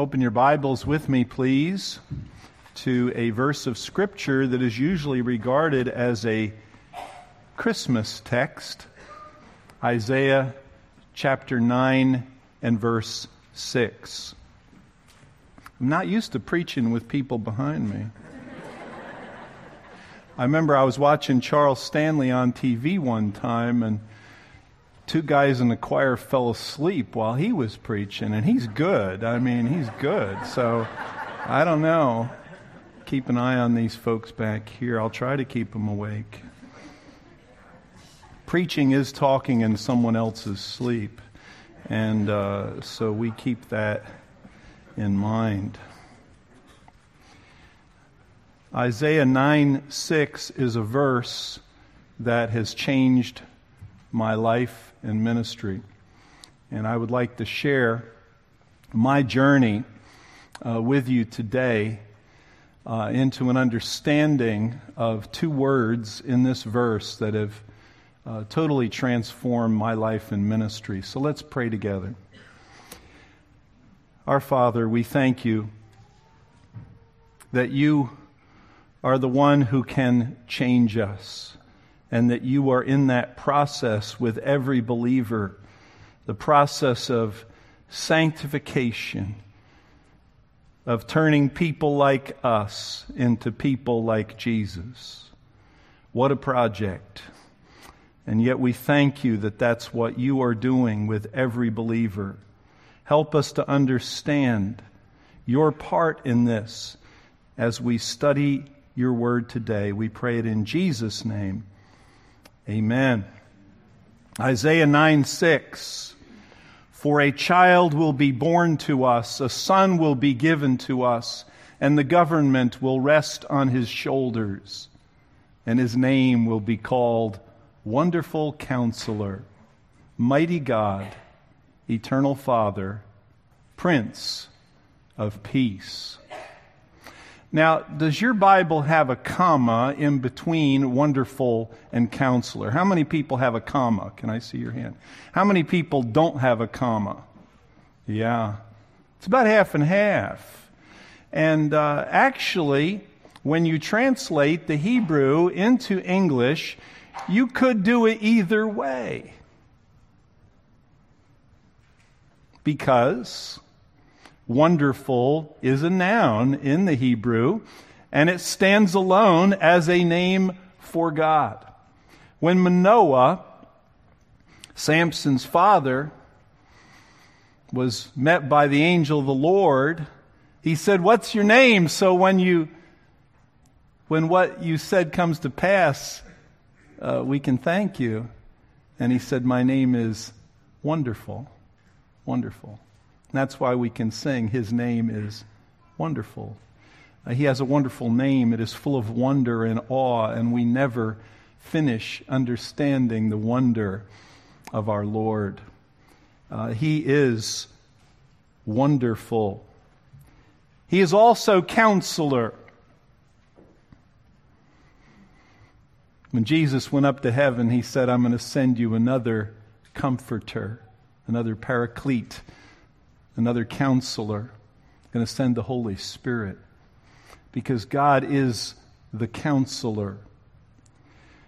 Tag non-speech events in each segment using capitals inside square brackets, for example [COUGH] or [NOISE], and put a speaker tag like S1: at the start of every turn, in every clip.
S1: Open your Bibles with me, please, to a verse of Scripture that is usually regarded as a Christmas text Isaiah chapter 9 and verse 6. I'm not used to preaching with people behind me. I remember I was watching Charles Stanley on TV one time, and two guys in the choir fell asleep while he was preaching, and he's good. I mean, he's good. So I don't know. Keep an eye on these folks back here. I'll try to keep them awake. Preaching is talking in someone else's sleep, and uh, so we keep that in mind. Isaiah 9 6 is a verse that has changed my life and ministry. And I would like to share my journey uh, with you today uh, into an understanding of two words in this verse that have uh, totally transformed my life and ministry. So let's pray together. Our Father, we thank you that you are the one who can change us, and that you are in that process with every believer, the process of sanctification, of turning people like us into people like Jesus. What a project. And yet we thank you that that's what you are doing with every believer. Help us to understand your part in this as we study your word today. We pray it in Jesus' name. Amen. Isaiah 9 6. For a child will be born to us, a son will be given to us, and the government will rest on his shoulders, and his name will be called Wonderful Counselor, Mighty God eternal Father, Prince of Peace. Now, does your Bible have a comma in between wonderful and counselor? How many people have a comma? Can I see your hand? How many people don't have a comma? Yeah. It's about half and half. And uh, actually, when you translate the Hebrew into English, you could do it either way. because wonderful is a noun in the Hebrew, and it stands alone as a name for God. When Manoah, Samson's father, was met by the angel of the Lord, he said, What's your name? So when you when what you said comes to pass, uh, we can thank you. And he said, My name is Wonderful. Wonderful. That's why we can sing, His name is wonderful. Uh, he has a wonderful name. It is full of wonder and awe, and we never finish understanding the wonder of our Lord. Uh, he is wonderful. He is also counselor. When Jesus went up to heaven, he said, I'm going to send you another comforter another paraclete, another counselor, going to send the Holy Spirit. Because God is the counselor.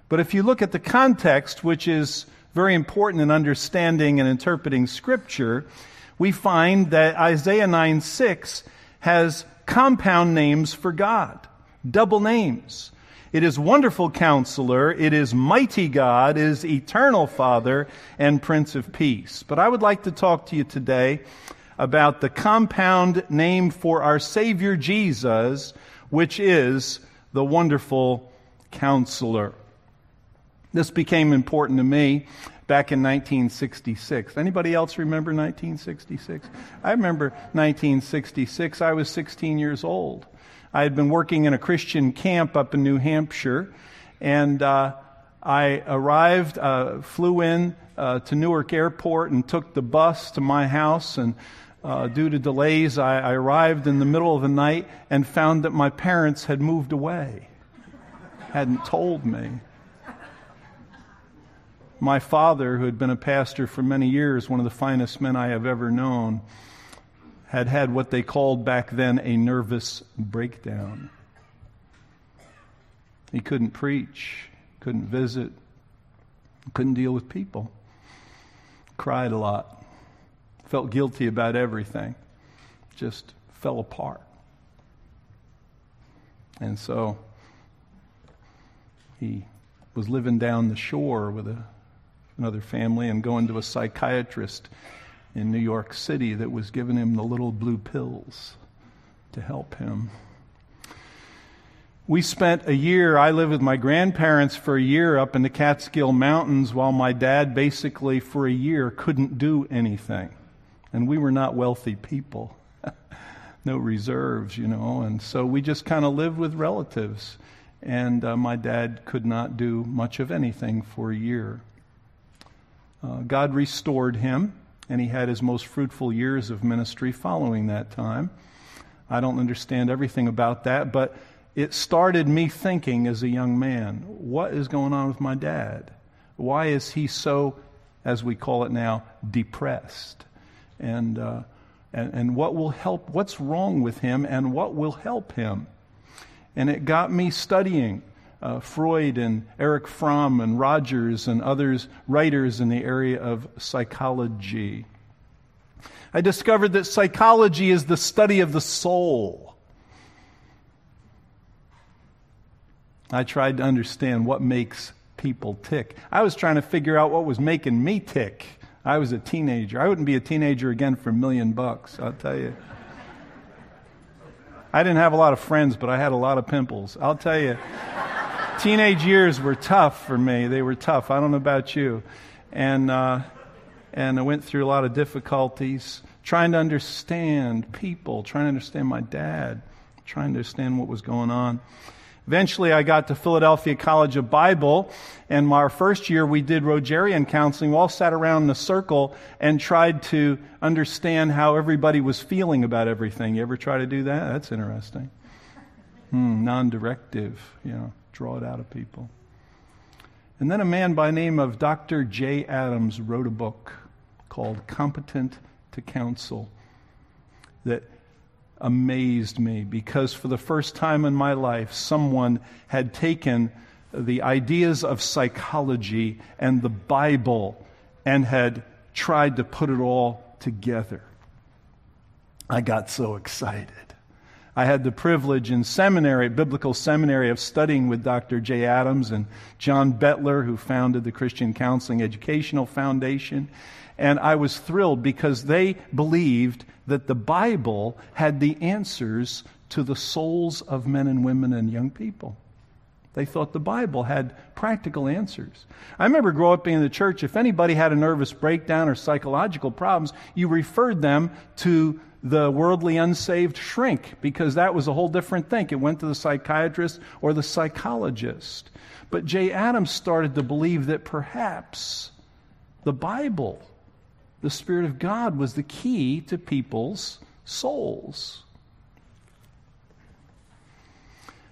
S1: But if you look at the context, which is very important in understanding and interpreting Scripture, we find that Isaiah 9 6 has compound names for God, double names. It is wonderful counselor. It is mighty God. It is eternal Father and Prince of Peace. But I would like to talk to you today about the compound name for our Savior Jesus, which is the wonderful counselor. This became important to me back in 1966. Anybody else remember 1966? I remember 1966. I was 16 years old. I had been working in a Christian camp up in New Hampshire, and uh, I arrived, uh, flew in uh, to Newark Airport, and took the bus to my house. And uh, due to delays, I, I arrived in the middle of the night and found that my parents had moved away, hadn't told me. My father, who had been a pastor for many years, one of the finest men I have ever known, had had what they called back then a nervous breakdown. He couldn't preach, couldn't visit, couldn't deal with people. Cried a lot, felt guilty about everything, just fell apart. And so he was living down the shore with a, another family and going to a psychiatrist in New York City that was giving him the little blue pills to help him. We spent a year, I lived with my grandparents for a year up in the Catskill Mountains while my dad basically for a year couldn't do anything. And we were not wealthy people. [LAUGHS] no reserves, you know, and so we just kind of lived with relatives. And uh, my dad could not do much of anything for a year. Uh, God restored him, and he had his most fruitful years of ministry following that time. I don't understand everything about that, but it started me thinking as a young man what is going on with my dad? Why is he so, as we call it now, depressed? And, uh, and, and what will help, what's wrong with him, and what will help him? And it got me studying uh, Freud and Erich Fromm and Rogers and others, writers in the area of psychology. I discovered that psychology is the study of the soul. I tried to understand what makes people tick. I was trying to figure out what was making me tick. I was a teenager. I wouldn't be a teenager again for a million bucks, I'll tell you. I didn't have a lot of friends, but I had a lot of pimples. I'll tell you, teenage years were tough for me. They were tough. I don't know about you. And, uh, and I went through a lot of difficulties trying to understand people, trying to understand my dad, trying to understand what was going on. Eventually, I got to Philadelphia College of Bible, and our first year we did Rogerian counseling. We all sat around in a circle and tried to understand how everybody was feeling about everything. You ever try to do that? That's interesting. Hmm, non directive, you know, draw it out of people. And then a man by the name of Dr. Jay Adams wrote a book called Competent to Counsel that amazed me because for the first time in my life, someone had taken the ideas of psychology and the Bible and had tried to put it all together. I got so excited. I had the privilege in seminary, biblical seminary, of studying with Dr. Jay Adams and John Bettler, who founded the Christian Counseling Educational Foundation. And I was thrilled because they believed that the Bible had the answers to the souls of men and women and young people. They thought the Bible had practical answers. I remember growing up in the church, if anybody had a nervous breakdown or psychological problems, you referred them to the worldly unsaved shrink because that was a whole different thing. It went to the psychiatrist or the psychologist. But Jay Adams started to believe that perhaps the Bible the Spirit of God was the key to people's souls.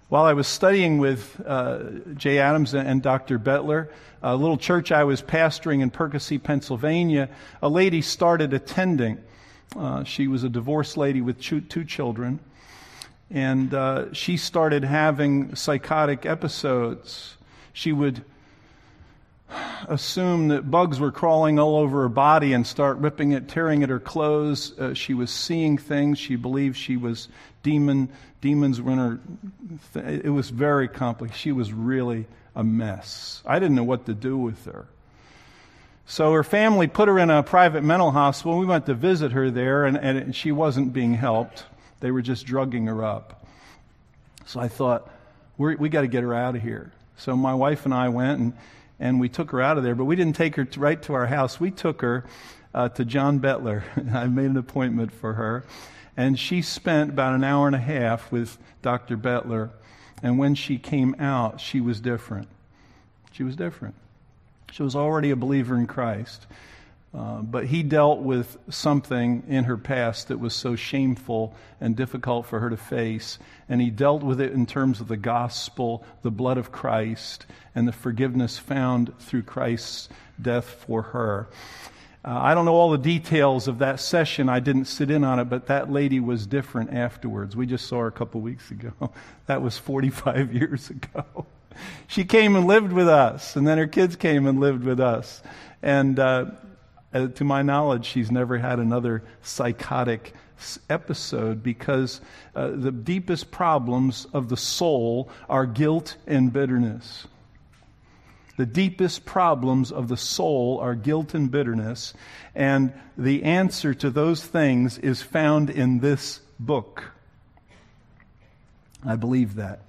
S1: While I was studying with uh, Jay Adams and Dr. Bettler, a little church I was pastoring in Percy, Pennsylvania, a lady started attending. Uh, she was a divorced lady with two, two children, and uh, she started having psychotic episodes. She would assume that bugs were crawling all over her body and start ripping it, tearing at her clothes. Uh, she was seeing things. She believed she was demon. Demons were in her. Th- it was very complex. She was really a mess. I didn't know what to do with her. So her family put her in a private mental hospital. We went to visit her there, and, and she wasn't being helped. They were just drugging her up. So I thought, we got to get her out of here. So my wife and I went, and and we took her out of there. But we didn't take her to, right to our house. We took her uh, to John Bettler. [LAUGHS] I made an appointment for her. And she spent about an hour and a half with Dr. Bettler. And when she came out, she was different. She was different. She was already a believer in Christ. Uh, but he dealt with something in her past that was so shameful and difficult for her to face. And he dealt with it in terms of the gospel, the blood of Christ, and the forgiveness found through Christ's death for her. Uh, I don't know all the details of that session. I didn't sit in on it, but that lady was different afterwards. We just saw her a couple weeks ago. [LAUGHS] That was 45 [LAUGHS] years ago. She came and lived with us, and then her kids came and lived with us. And uh, uh, to my knowledge, she's never had another psychotic episode because uh, the deepest problems of the soul are guilt and bitterness. The deepest problems of the soul are guilt and bitterness, and the answer to those things is found in this book. I believe that.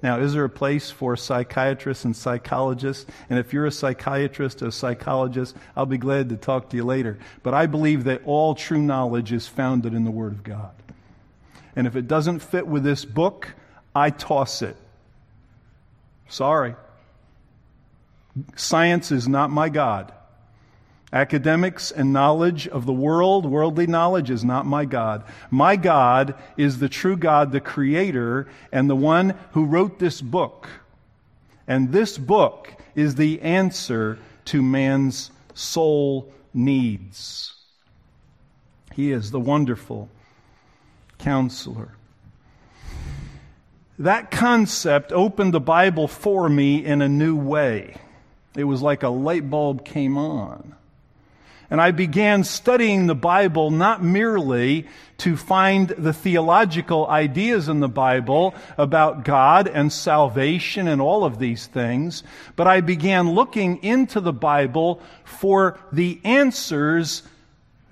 S1: Now, is there a place for psychiatrists and psychologists? And if you're a psychiatrist or a psychologist, I'll be glad to talk to you later. But I believe that all true knowledge is founded in the Word of God. And if it doesn't fit with this book, I toss it. Sorry. Science is not my God. Academics and knowledge of the world, worldly knowledge, is not my God. My God is the true God, the Creator, and the one who wrote this book. And this book is the answer to man's soul needs. He is the wonderful counselor. That concept opened the Bible for me in a new way. It was like a light bulb came on. And I began studying the Bible not merely to find the theological ideas in the Bible about God and salvation and all of these things, but I began looking into the Bible for the answers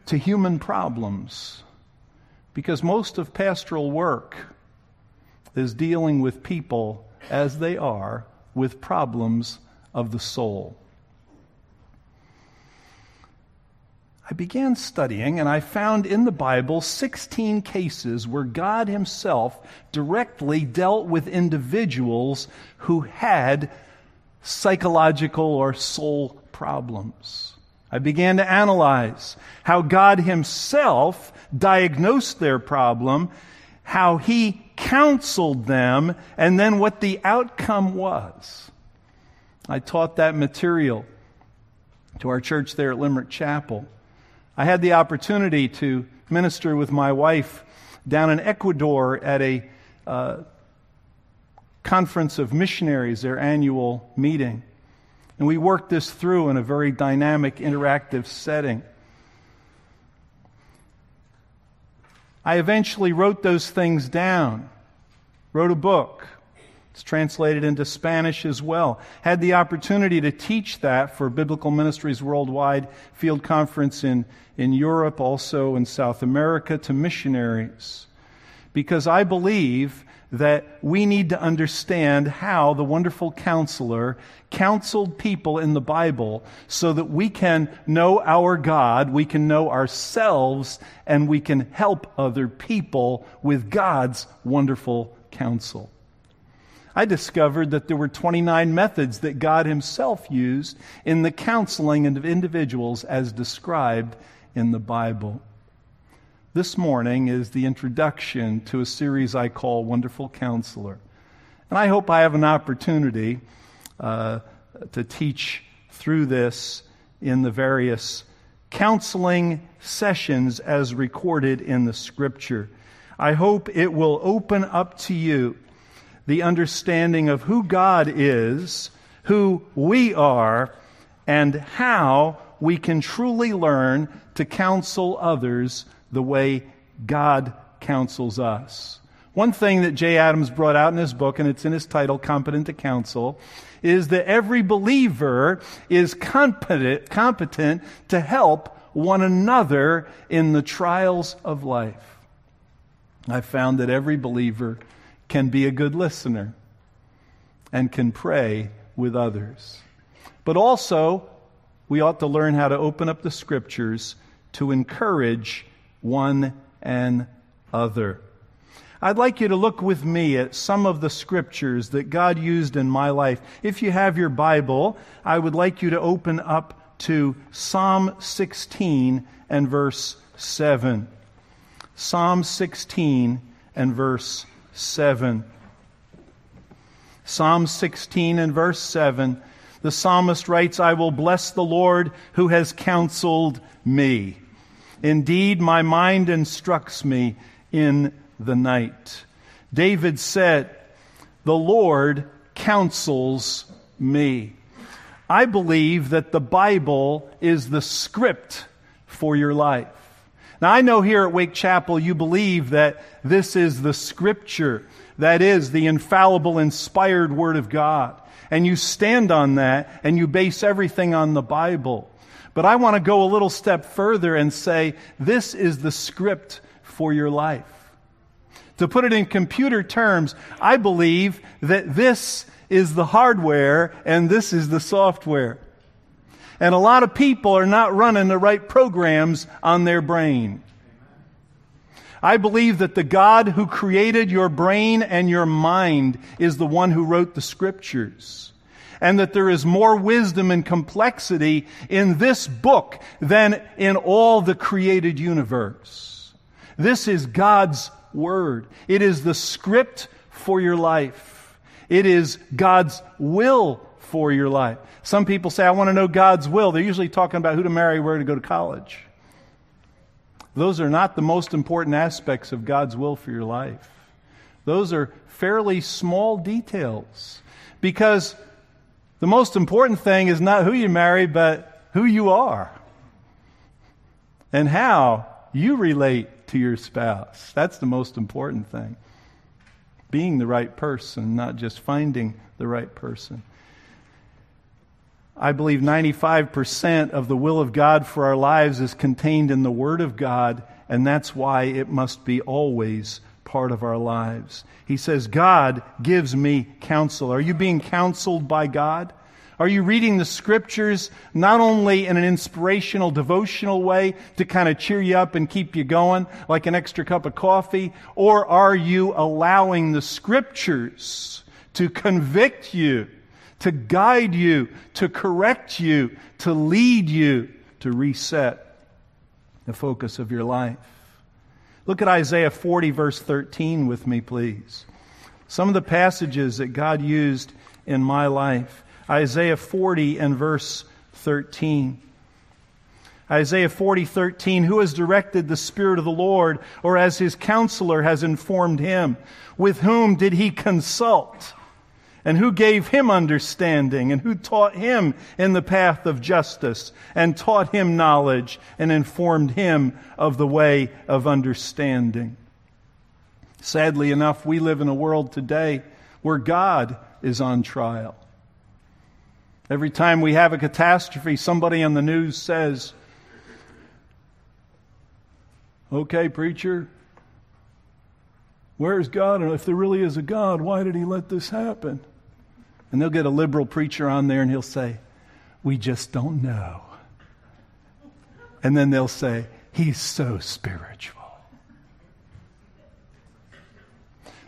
S1: to human problems. Because most of pastoral work is dealing with people as they are with problems of the soul. I began studying and I found in the Bible 16 cases where God Himself directly dealt with individuals who had psychological or soul problems. I began to analyze how God Himself diagnosed their problem, how He counseled them, and then what the outcome was. I taught that material to our church there at Limerick Chapel. I had the opportunity to minister with my wife down in Ecuador at a uh, conference of missionaries, their annual meeting. And we worked this through in a very dynamic, interactive setting. I eventually wrote those things down, wrote a book. It's translated into Spanish as well. Had the opportunity to teach that for Biblical Ministries Worldwide Field Conference in, in Europe, also in South America, to missionaries. Because I believe that we need to understand how the wonderful counselor counseled people in the Bible so that we can know our God, we can know ourselves, and we can help other people with God's wonderful counsel. I discovered that there were 29 methods that God Himself used in the counseling of individuals as described in the Bible. This morning is the introduction to a series I call Wonderful Counselor. And I hope I have an opportunity uh, to teach through this in the various counseling sessions as recorded in the Scripture. I hope it will open up to you the understanding of who God is, who we are, and how we can truly learn to counsel others the way God counsels us. One thing that Jay Adams brought out in his book, and it's in his title, Competent to Counsel, is that every believer is competent, competent to help one another in the trials of life. I found that every believer can be a good listener and can pray with others. But also, we ought to learn how to open up the scriptures to encourage one and other. I'd like you to look with me at some of the scriptures that God used in my life. If you have your Bible, I would like you to open up to Psalm 16 and verse 7. Psalm 16 and verse 7. Psalm 16 and verse 7. the psalmist writes, I will bless the Lord who has counseled me. Indeed, my mind instructs me in the night. David said, The Lord counsels me. I believe that the Bible is the script for your life. Now, I know here at Wake Chapel you believe that this is the scripture, that is the infallible, inspired Word of God. And you stand on that and you base everything on the Bible. But I want to go a little step further and say this is the script for your life. To put it in computer terms, I believe that this is the hardware and this is the software. And a lot of people are not running the right programs on their brain. I believe that the God who created your brain and your mind is the one who wrote the scriptures. And that there is more wisdom and complexity in this book than in all the created universe. This is God's Word. It is the script for your life. It is God's will for your life. Some people say, I want to know God's will. They're usually talking about who to marry, where to go to college. Those are not the most important aspects of God's will for your life. Those are fairly small details. Because the most important thing is not who you marry, but who you are and how you relate to your spouse. That's the most important thing. Being the right person, not just finding the right person. I believe 95% of the will of God for our lives is contained in the Word of God, and that's why it must be always part of our lives. He says, God gives me counsel. Are you being counseled by God? Are you reading the scriptures not only in an inspirational, devotional way to kind of cheer you up and keep you going, like an extra cup of coffee? Or are you allowing the scriptures to convict you to guide you, to correct you, to lead you, to reset the focus of your life. Look at Isaiah 40, verse 13 with me, please. Some of the passages that God used in my life. Isaiah 40 and verse 13. Isaiah 40, 13, who has directed the Spirit of the Lord, or as his counselor has informed him? With whom did he consult? And who gave him understanding, and who taught him in the path of justice, and taught him knowledge, and informed him of the way of understanding. Sadly enough, we live in a world today where God is on trial. Every time we have a catastrophe, somebody on the news says, Okay, preacher, where's God? And if there really is a God, why did he let this happen? And they'll get a liberal preacher on there and he'll say, We just don't know. And then they'll say, He's so spiritual.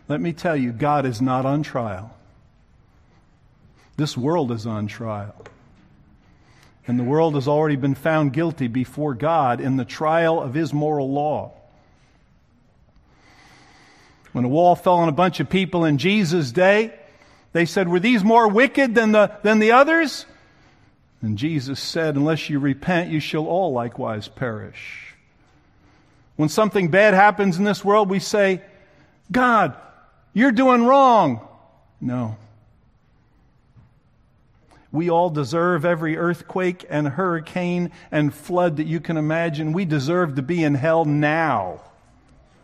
S1: Let me tell you, God is not on trial. This world is on trial. And the world has already been found guilty before God in the trial of His moral law. When a wall fell on a bunch of people in Jesus' day, they said, Were these more wicked than the, than the others? And Jesus said, Unless you repent, you shall all likewise perish. When something bad happens in this world, we say, God, you're doing wrong. No. We all deserve every earthquake and hurricane and flood that you can imagine. We deserve to be in hell now,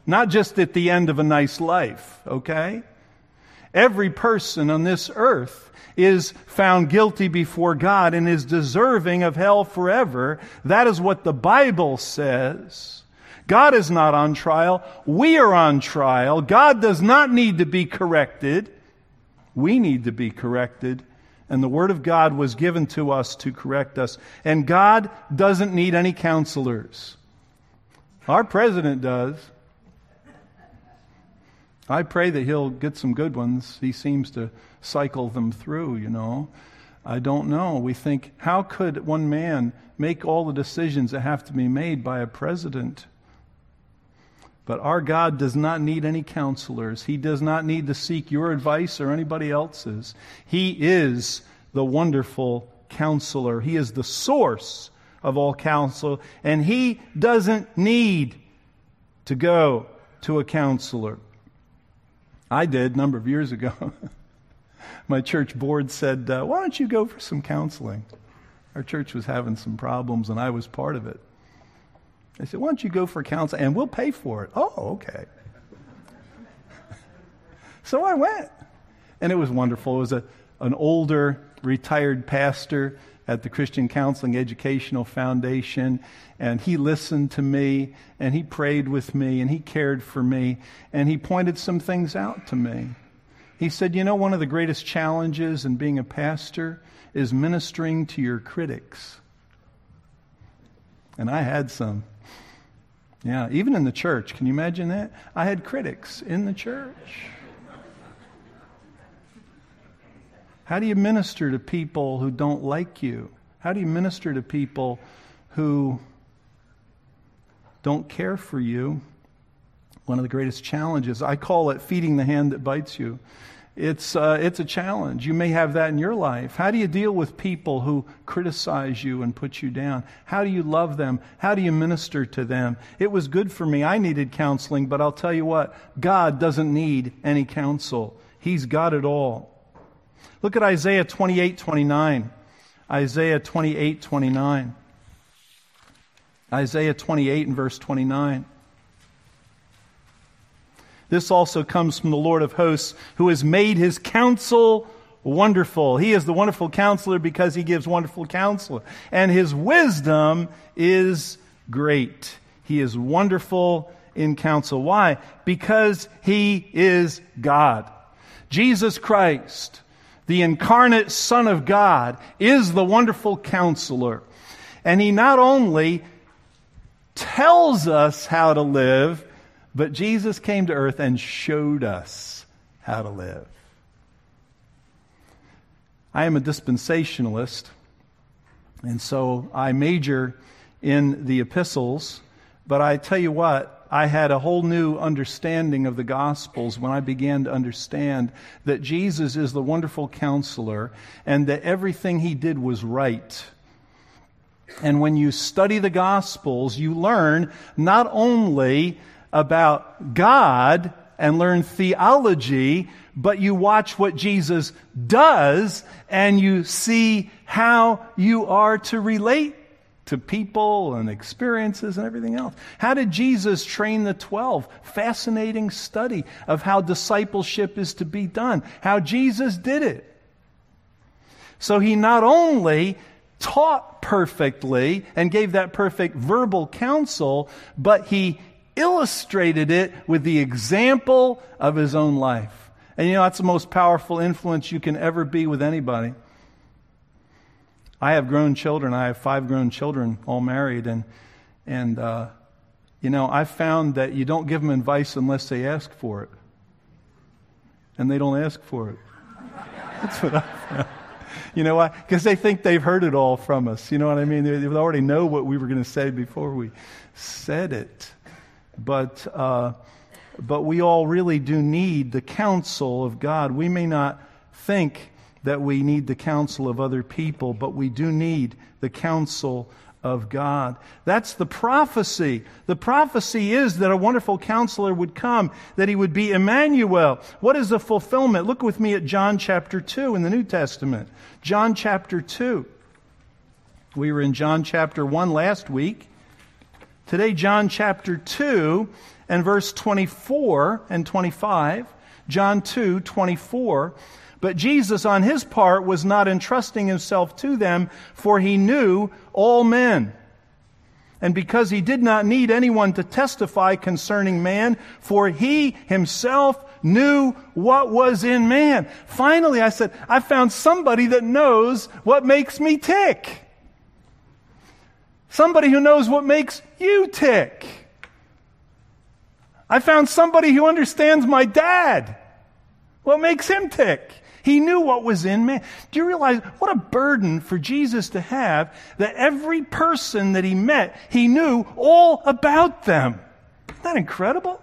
S1: not just at the end of a nice life, okay? Every person on this earth is found guilty before God and is deserving of hell forever. That is what the Bible says. God is not on trial. We are on trial. God does not need to be corrected. We need to be corrected. And the Word of God was given to us to correct us. And God doesn't need any counselors. Our president does. I pray that he'll get some good ones. He seems to cycle them through, you know. I don't know. We think, how could one man make all the decisions that have to be made by a president? But our God does not need any counselors. He does not need to seek your advice or anybody else's. He is the wonderful counselor. He is the source of all counsel, and he doesn't need to go to a counselor. I did a number of years ago. [LAUGHS] My church board said, uh, Why don't you go for some counseling? Our church was having some problems, and I was part of it. They said, Why don't you go for counseling? And we'll pay for it. Oh, okay. [LAUGHS] so I went. And it was wonderful. It was a, an older, retired pastor at the Christian Counseling Educational Foundation, and he listened to me, and he prayed with me, and he cared for me, and he pointed some things out to me. He said, You know, one of the greatest challenges in being a pastor is ministering to your critics. And I had some. Yeah, even in the church. Can you imagine that? I had critics in the church. How do you minister to people who don't like you? How do you minister to people who don't care for you? One of the greatest challenges. I call it feeding the hand that bites you. It's, uh, it's a challenge. You may have that in your life. How do you deal with people who criticize you and put you down? How do you love them? How do you minister to them? It was good for me. I needed counseling, but I'll tell you what God doesn't need any counsel, He's got it all. Look at Isaiah 28 29. Isaiah 28 29. Isaiah 28 and verse 29. This also comes from the Lord of hosts, who has made his counsel wonderful. He is the wonderful counselor because he gives wonderful counsel. And his wisdom is great. He is wonderful in counsel. Why? Because he is God. Jesus Christ the incarnate Son of God, is the wonderful counselor. And he not only tells us how to live, but Jesus came to earth and showed us how to live. I am a dispensationalist, and so I major in the epistles, but I tell you what, I had a whole new understanding of the Gospels when I began to understand that Jesus is the wonderful counselor and that everything he did was right. And when you study the Gospels, you learn not only about God and learn theology, but you watch what Jesus does and you see how you are to relate to people and experiences and everything else. How did Jesus train the 12? Fascinating study of how discipleship is to be done, how Jesus did it. So he not only taught perfectly and gave that perfect verbal counsel, but he illustrated it with the example of his own life. And you know, that's the most powerful influence you can ever be with anybody. I have grown children. I have five grown children, all married, and and uh, you know I've found that you don't give them advice unless they ask for it, and they don't ask for it. [LAUGHS] That's what I found. You know why? Because they think they've heard it all from us. You know what I mean? They, they already know what we were going to say before we said it. But uh, but we all really do need the counsel of God. We may not think that we need the counsel of other people, but we do need the counsel of God. That's the prophecy. The prophecy is that a wonderful counselor would come, that he would be Emmanuel. What is the fulfillment? Look with me at John chapter 2 in the New Testament. John chapter 2. We were in John chapter 1 last week. Today, John chapter 2 and verse 24 and 25. John 2, 24. But Jesus, on his part, was not entrusting himself to them, for he knew all men. And because he did not need anyone to testify concerning man, for he himself knew what was in man. Finally, I said, I found somebody that knows what makes me tick. Somebody who knows what makes you tick. I found somebody who understands my dad. What makes him tick? He knew what was in man. Do you realize what a burden for Jesus to have that every person that he met, he knew all about them? Isn't that incredible?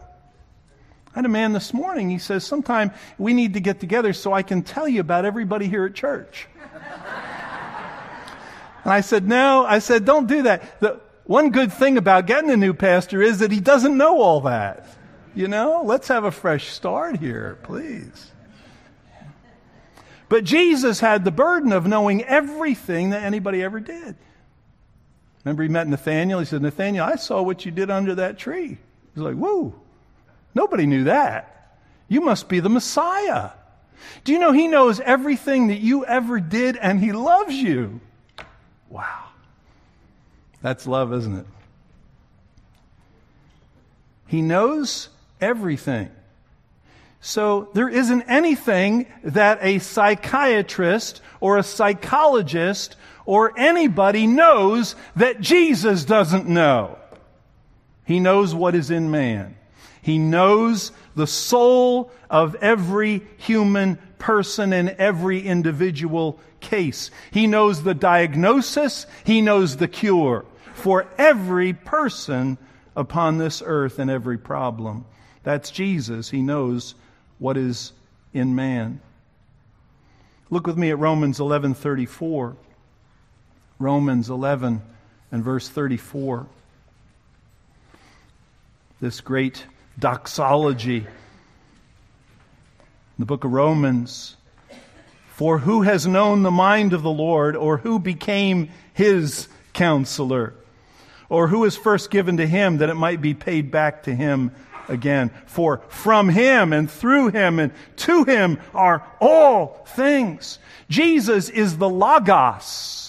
S1: I had a man this morning, he says, sometime we need to get together so I can tell you about everybody here at church. and I said, no, I said, don't do that. The one good thing about getting a new pastor is that he doesn't know all that. You know, let's have a fresh start here, please. But Jesus had the burden of knowing everything that anybody ever did. Remember, he met Nathaniel. He said, Nathaniel, I saw what you did under that tree. He's like, whoa, nobody knew that. You must be the Messiah. Do you know he knows everything that you ever did and he loves you? Wow. That's love, isn't it? He knows everything. So there isn't anything that a psychiatrist or a psychologist or anybody knows that Jesus doesn't know. He knows what is in man. He knows the soul of every human person in every individual case. He knows the diagnosis. He knows the cure for every person upon this earth and every problem. That's Jesus. He knows what is in man. Look with me at Romans 11:34. Romans 11 and verse 34. This great doxology. in The book of Romans. For who has known the mind of the Lord, or who became his counselor? Or who was first given to him that it might be paid back to him again? For from him and through him and to him are all things. Jesus is the Logos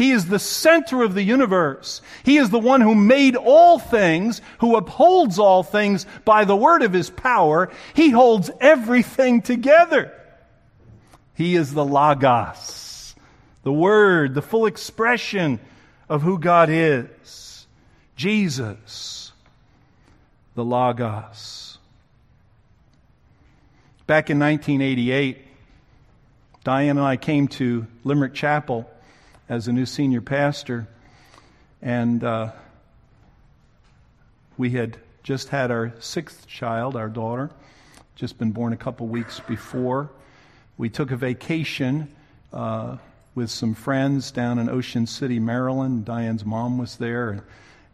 S1: he is the center of the universe. He is the one who made all things, who upholds all things by the word of his power. He holds everything together. He is the Logos, the word, the full expression of who God is. Jesus, the Logos. Back in 1988, Diane and I came to Limerick Chapel as a new senior pastor, and uh, we had just had our sixth child, our daughter, just been born a couple weeks before. We took a vacation uh, with some friends down in Ocean City, Maryland. Diane's mom was there,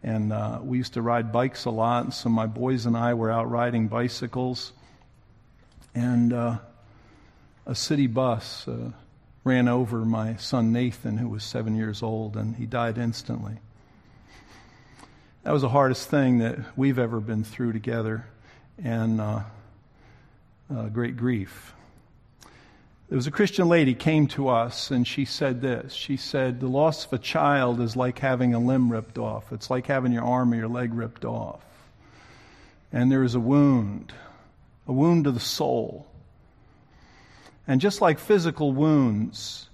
S1: and, uh, we used to ride bikes a lot. And so my boys and I were out riding bicycles, and uh, a city bus uh, ran over my son Nathan, who was seven years old, and he died instantly. That was the hardest thing that we've ever been through together, and uh, uh, great grief. There was a Christian lady came to us, and she said this. She said, "The loss of a child is like having a limb ripped off. It's like having your arm or your leg ripped off, and there is a wound, a wound to the soul." And just like physical wounds,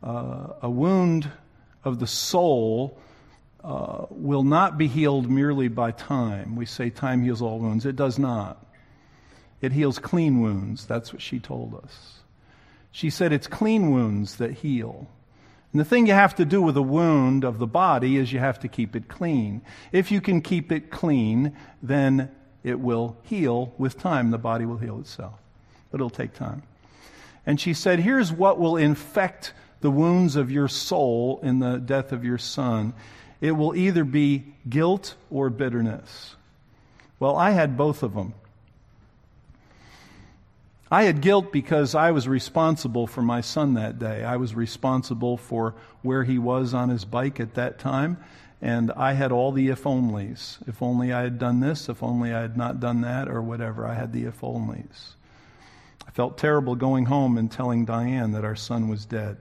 S1: uh, a wound of the soul uh, will not be healed merely by time. We say time heals all wounds. It does not. It heals clean wounds. That's what she told us. She said it's clean wounds that heal. And the thing you have to do with a wound of the body is you have to keep it clean. If you can keep it clean, then it will heal with time. The body will heal itself. But it'll take time. And she said, Here's what will infect the wounds of your soul in the death of your son it will either be guilt or bitterness. Well, I had both of them. I had guilt because I was responsible for my son that day. I was responsible for where he was on his bike at that time, and I had all the if onlys. If only I had done this, if only I had not done that, or whatever. I had the if onlys. I felt terrible going home and telling Diane that our son was dead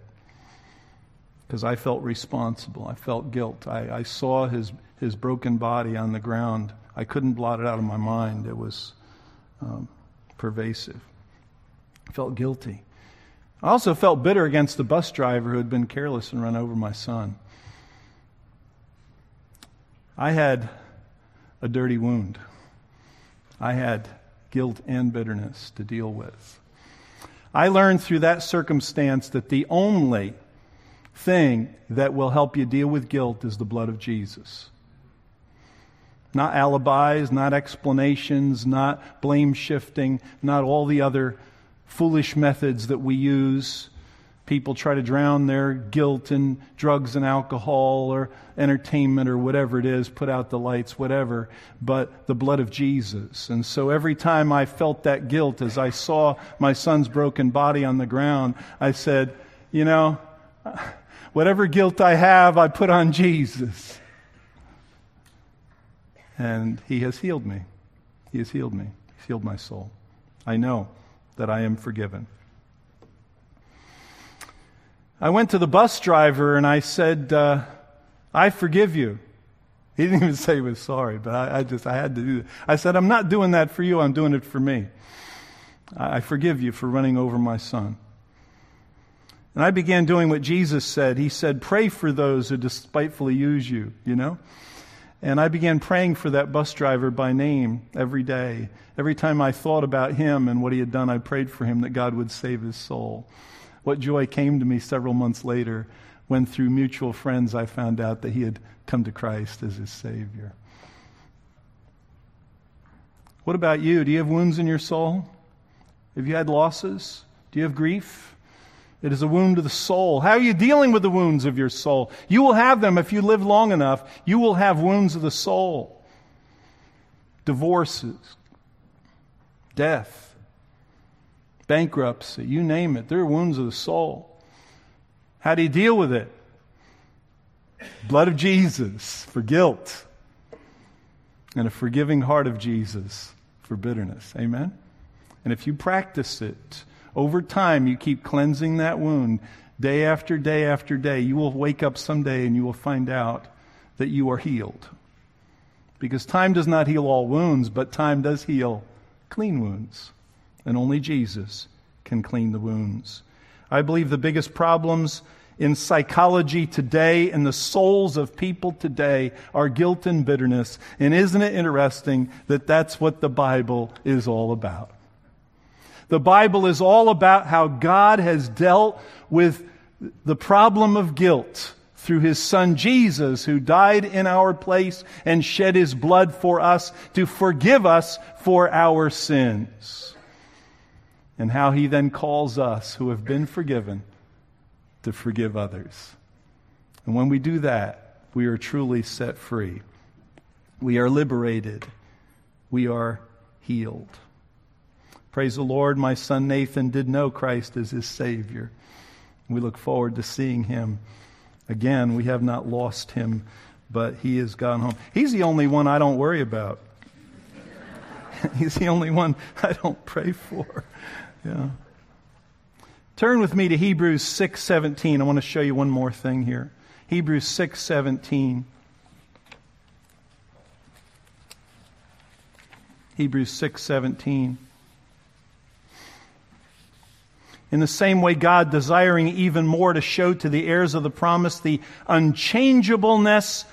S1: because I felt responsible. I felt guilt. I, I, saw his, his broken body on the ground. I couldn't blot it out of my mind. It was um, pervasive. I felt guilty. I also felt bitter against the bus driver who had been careless and run over my son. I had a dirty wound. I had guilt and bitterness to deal with. I learned through that circumstance that the only thing that will help you deal with guilt is the blood of Jesus. Not alibis, not explanations, not blame shifting, not all the other foolish methods that we use. People try to drown their guilt in drugs and alcohol or entertainment or whatever it is, put out the lights, whatever, but the blood of Jesus. And so every time I felt that guilt as I saw my son's broken body on the ground, I said, you know, whatever guilt I have, I put on Jesus and He has healed me. He has healed me. He's healed my soul. I know that I am forgiven. I went to the bus driver and I said, uh, I forgive you. He didn't even [LAUGHS] say he was sorry, but I, I, just, I had to do that. I said, I'm not doing that for you, I'm doing it for me. I, I forgive you for running over my son. And I began doing what Jesus said. He said, Pray for those who despitefully use you, you know? And I began praying for that bus driver by name every day. Every time I thought about him and what he had done, I prayed for him that God would save his soul. What joy came to me several months later when, through mutual friends, I found out that he had come to Christ as his Savior. What about you? Do you have wounds in your soul? Have you had losses? Do you have grief? It is a wound to the soul. How are you dealing with the wounds of your soul? You will have them if you live long enough. You will have wounds of the soul. Divorces, death, bankruptcy, you name it. They're wounds of the soul. How do you deal with it? Blood of Jesus for guilt, and a forgiving heart of Jesus for bitterness. Amen? And if you practice it, over time, you keep cleansing that wound day after day after day. You will wake up someday and you will find out that you are healed. Because time does not heal all wounds, but time does heal clean wounds. And only Jesus can clean the wounds. I believe the biggest problems in psychology today and the souls of people today are guilt and bitterness. And isn't it interesting that that's what the Bible is all about? The Bible is all about how God has dealt with the problem of guilt through his son Jesus, who died in our place and shed his blood for us to forgive us for our sins. And how he then calls us who have been forgiven to forgive others. And when we do that, we are truly set free. We are liberated. We are healed. Praise the Lord, my son Nathan did know Christ as his Savior. We look forward to seeing him again. We have not lost him, but he has gone home. He's the only one I don't worry about. [LAUGHS] He's the only one I don't pray for. Yeah. Turn with me to Hebrews 6:17. I want to show you one more thing here. Hebrews 6:17. Hebrews 6:17. In the same way, God, desiring even more to show to the heirs of the promise the unchangeableness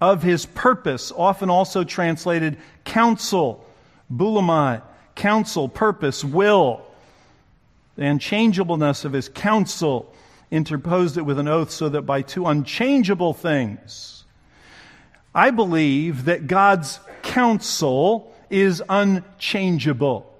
S1: of his purpose, often also translated counsel, boulomai, counsel, purpose, will, the unchangeableness of his counsel, interposed it with an oath so that by two unchangeable things, I believe that God's counsel is unchangeable.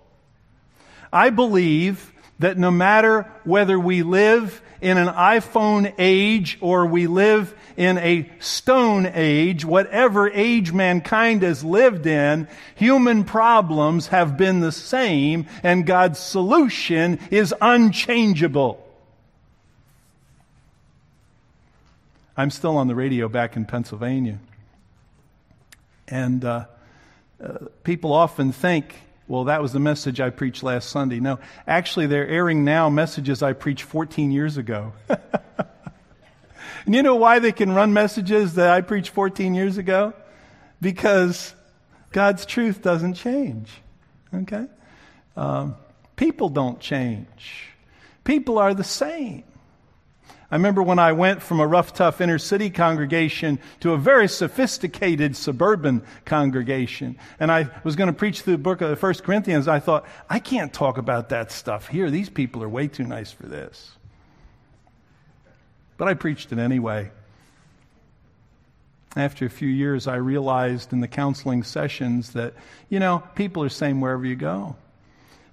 S1: I believe that no matter whether we live in an iPhone age or we live in a stone age, whatever age mankind has lived in, human problems have been the same and God's solution is unchangeable. I'm still on the radio back in Pennsylvania. And uh, uh, people often think well, that was the message I preached last Sunday. No, actually, they're airing now messages I preached 14 years ago. and [LAUGHS] you know why they can run messages that I preached 14 years ago? Because God's truth doesn't change. Okay? Um, people don't change, people are the same. I remember when I went from a rough, tough inner city congregation to a very sophisticated suburban congregation. And I was going to preach through the book of the First Corinthians. I thought, I can't talk about that stuff here. These people are way too nice for this. But I preached it anyway. After a few years, I realized in the counseling sessions that, you know, people are the same wherever you go.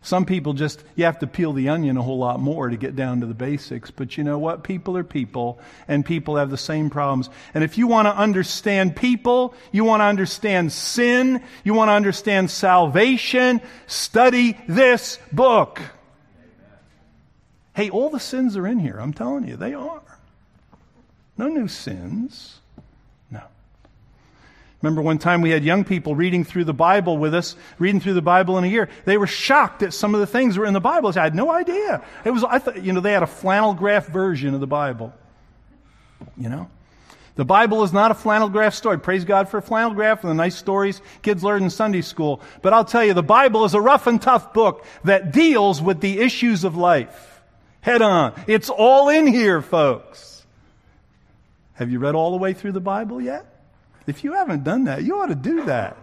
S1: Some people just, you have to peel the onion a whole lot more to get down to the basics. But you know what? People are people, and people have the same problems. And if you want to understand people, you want to understand sin, you want to understand salvation, study this book. Hey, all the sins are in here. I'm telling you, they are. No new sins. Remember one time we had young people reading through the Bible with us, reading through the Bible in a year. They were shocked at some of the things that were in the Bible. I had no idea. It was, I thought, you know, they had a flannel graph version of the Bible. You know? The Bible is not a flannel graph story. Praise God for a flannel graph and the nice stories kids learn in Sunday school. But I'll tell you, the Bible is a rough and tough book that deals with the issues of life. Head on. It's all in here, folks. Have you read all the way through the Bible yet? If you haven't done that, you ought to do that.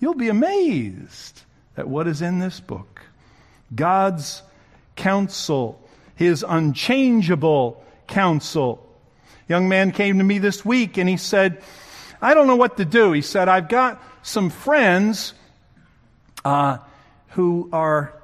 S1: You'll be amazed at what is in this book. God's counsel, His unchangeable counsel. young man came to me this week and he said, I don't know what to do. He said, I've got some friends uh, who are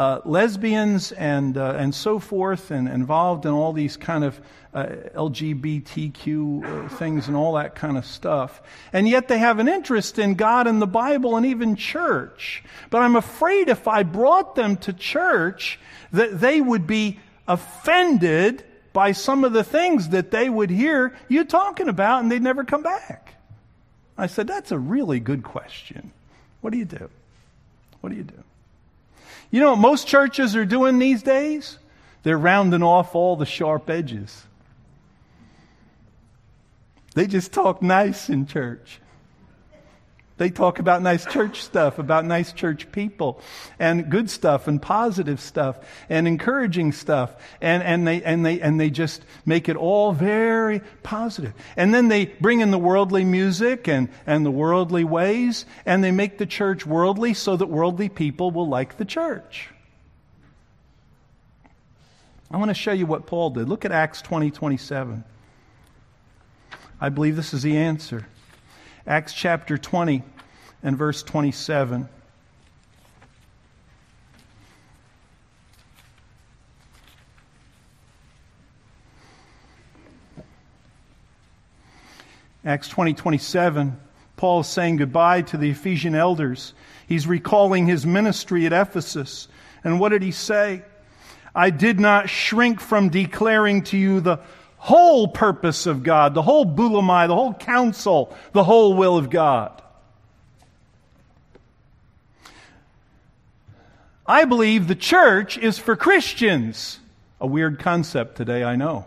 S1: uh, lesbians and, uh, and so forth, and involved in all these kind of uh, LGBTQ uh, things and all that kind of stuff. And yet they have an interest in God and the Bible and even church. But I'm afraid if I brought them to church, that they would be offended by some of the things that they would hear you talking about and they'd never come back. I said, That's a really good question. What do you do? What do you do? You know what most churches are doing these days? They're rounding off all the sharp edges. They just talk nice in church. They talk about nice church stuff, about nice church people, and good stuff, and positive stuff, and encouraging stuff, and, and, they, and, they, and they just make it all very positive. And then they bring in the worldly music and, and the worldly ways, and they make the church worldly so that worldly people will like the church. I want to show you what Paul did. Look at Acts 20 27. I believe this is the answer. Acts chapter 20 and verse 27. Acts 20, 27, Paul is saying goodbye to the Ephesian elders. He's recalling his ministry at Ephesus. And what did he say? I did not shrink from declaring to you the whole purpose of God, the whole boulomai, the whole counsel, the whole will of God. I believe the church is for Christians. A weird concept today, I know.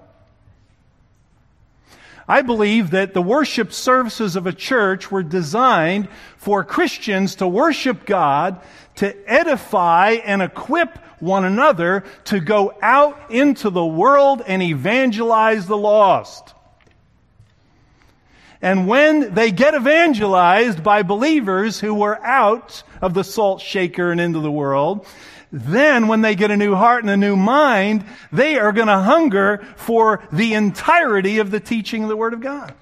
S1: I believe that the worship services of a church were designed for Christians to worship God, to edify and equip one another to go out into the world and evangelize the lost. And when they get evangelized by believers who were out of the salt shaker and into the world, then when they get a new heart and a new mind, they are going to hunger for the entirety of the teaching of the Word of God.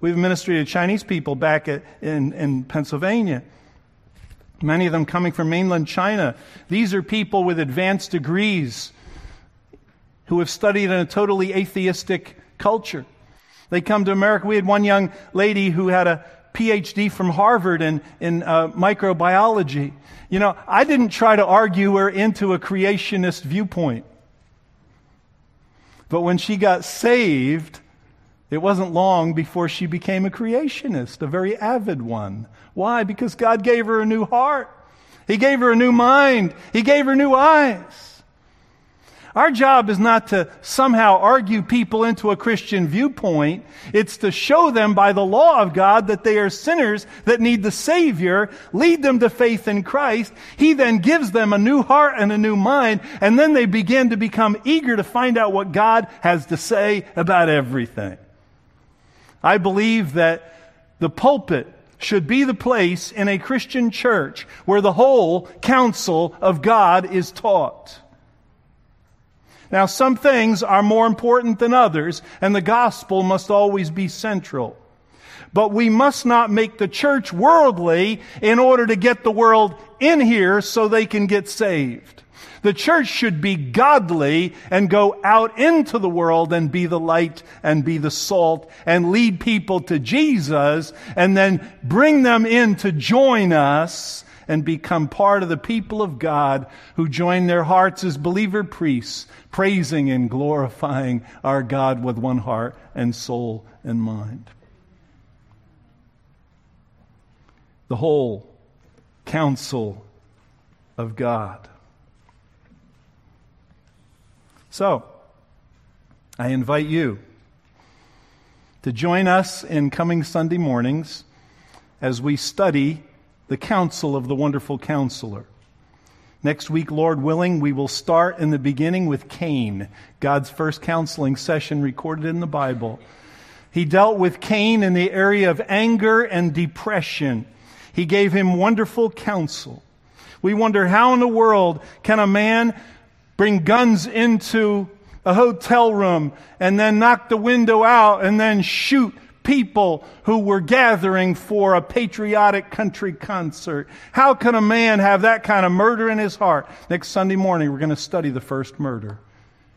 S1: We have a ministry to Chinese people back at, in, in Pennsylvania. Many of them coming from mainland China. These are people with advanced degrees who have studied in a totally atheistic culture. They come to America. We had one young lady who had a PhD from Harvard in, in uh, microbiology. You know, I didn't try to argue her into a creationist viewpoint. But when she got saved, it wasn't long before she became a creationist, a very avid one. Why? Because God gave her a new heart. He gave her a new mind. He gave her new eyes. Our job is not to somehow argue people into a Christian viewpoint. It's to show them by the law of God that they are sinners that need the Savior, lead them to faith in Christ. He then gives them a new heart and a new mind, and then they begin to become eager to find out what God has to say about everything. I believe that the pulpit should be the place in a Christian church where the whole counsel of God is taught. Now, some things are more important than others, and the gospel must always be central. But we must not make the church worldly in order to get the world in here so they can get saved. The church should be godly and go out into the world and be the light and be the salt and lead people to Jesus and then bring them in to join us and become part of the people of God who join their hearts as believer priests, praising and glorifying our God with one heart and soul and mind. The whole counsel of God. So, I invite you to join us in coming Sunday mornings as we study the counsel of the wonderful counselor. Next week, Lord willing, we will start in the beginning with Cain, God's first counseling session recorded in the Bible. He dealt with Cain in the area of anger and depression. He gave him wonderful counsel. We wonder how in the world can a man bring guns into a hotel room and then knock the window out and then shoot people who were gathering for a patriotic country concert. How can a man have that kind of murder in his heart? Next Sunday morning, we're going to study the first murder.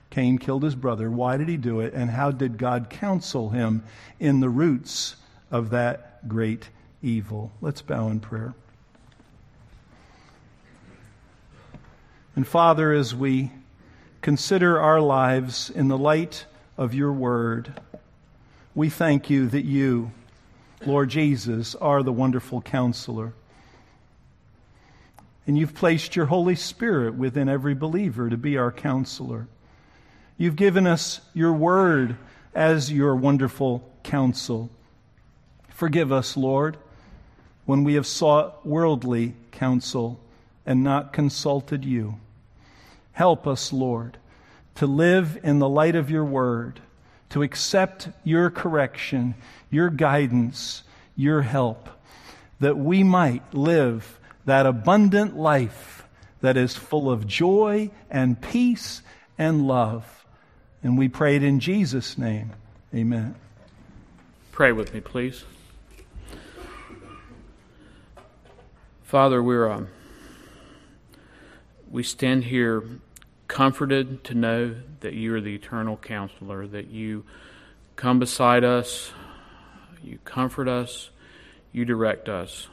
S1: Cain killed his brother. Why did he do it? And how did God counsel him in the roots of that great evil? Let's bow in prayer. And Father, as we consider our lives in the light of your word, we thank you that you, Lord Jesus, are the wonderful counselor. And you've placed your Holy Spirit within every believer to be our counselor. You've given us your word as your wonderful counsel. Forgive us, Lord, when we have sought worldly counsel and not consulted you. Help us, Lord, to live in the light of your word, to accept your correction, your guidance, your help, that we might live that abundant life that is full of joy and peace and love. And we pray it in Jesus' name. Amen.
S2: Pray with me, please. Father, we're. Um, we stand here comforted to know that you are the eternal counselor, that you come beside us, you comfort us, you direct us.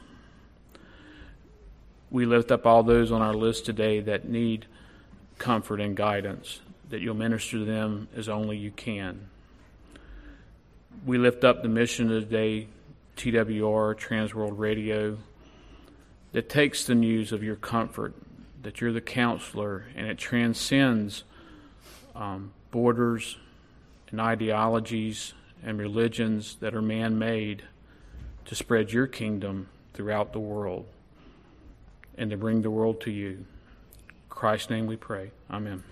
S2: We lift up all those on our list today that need comfort and guidance, that you'll minister to them as only you can. We lift up the mission of the day, TWR, Transworld Radio, that takes the news of your comfort that you're the counselor, and it transcends um, borders and ideologies and religions that are man made to spread your kingdom throughout the world and to bring the world to you. In Christ's name we pray. Amen.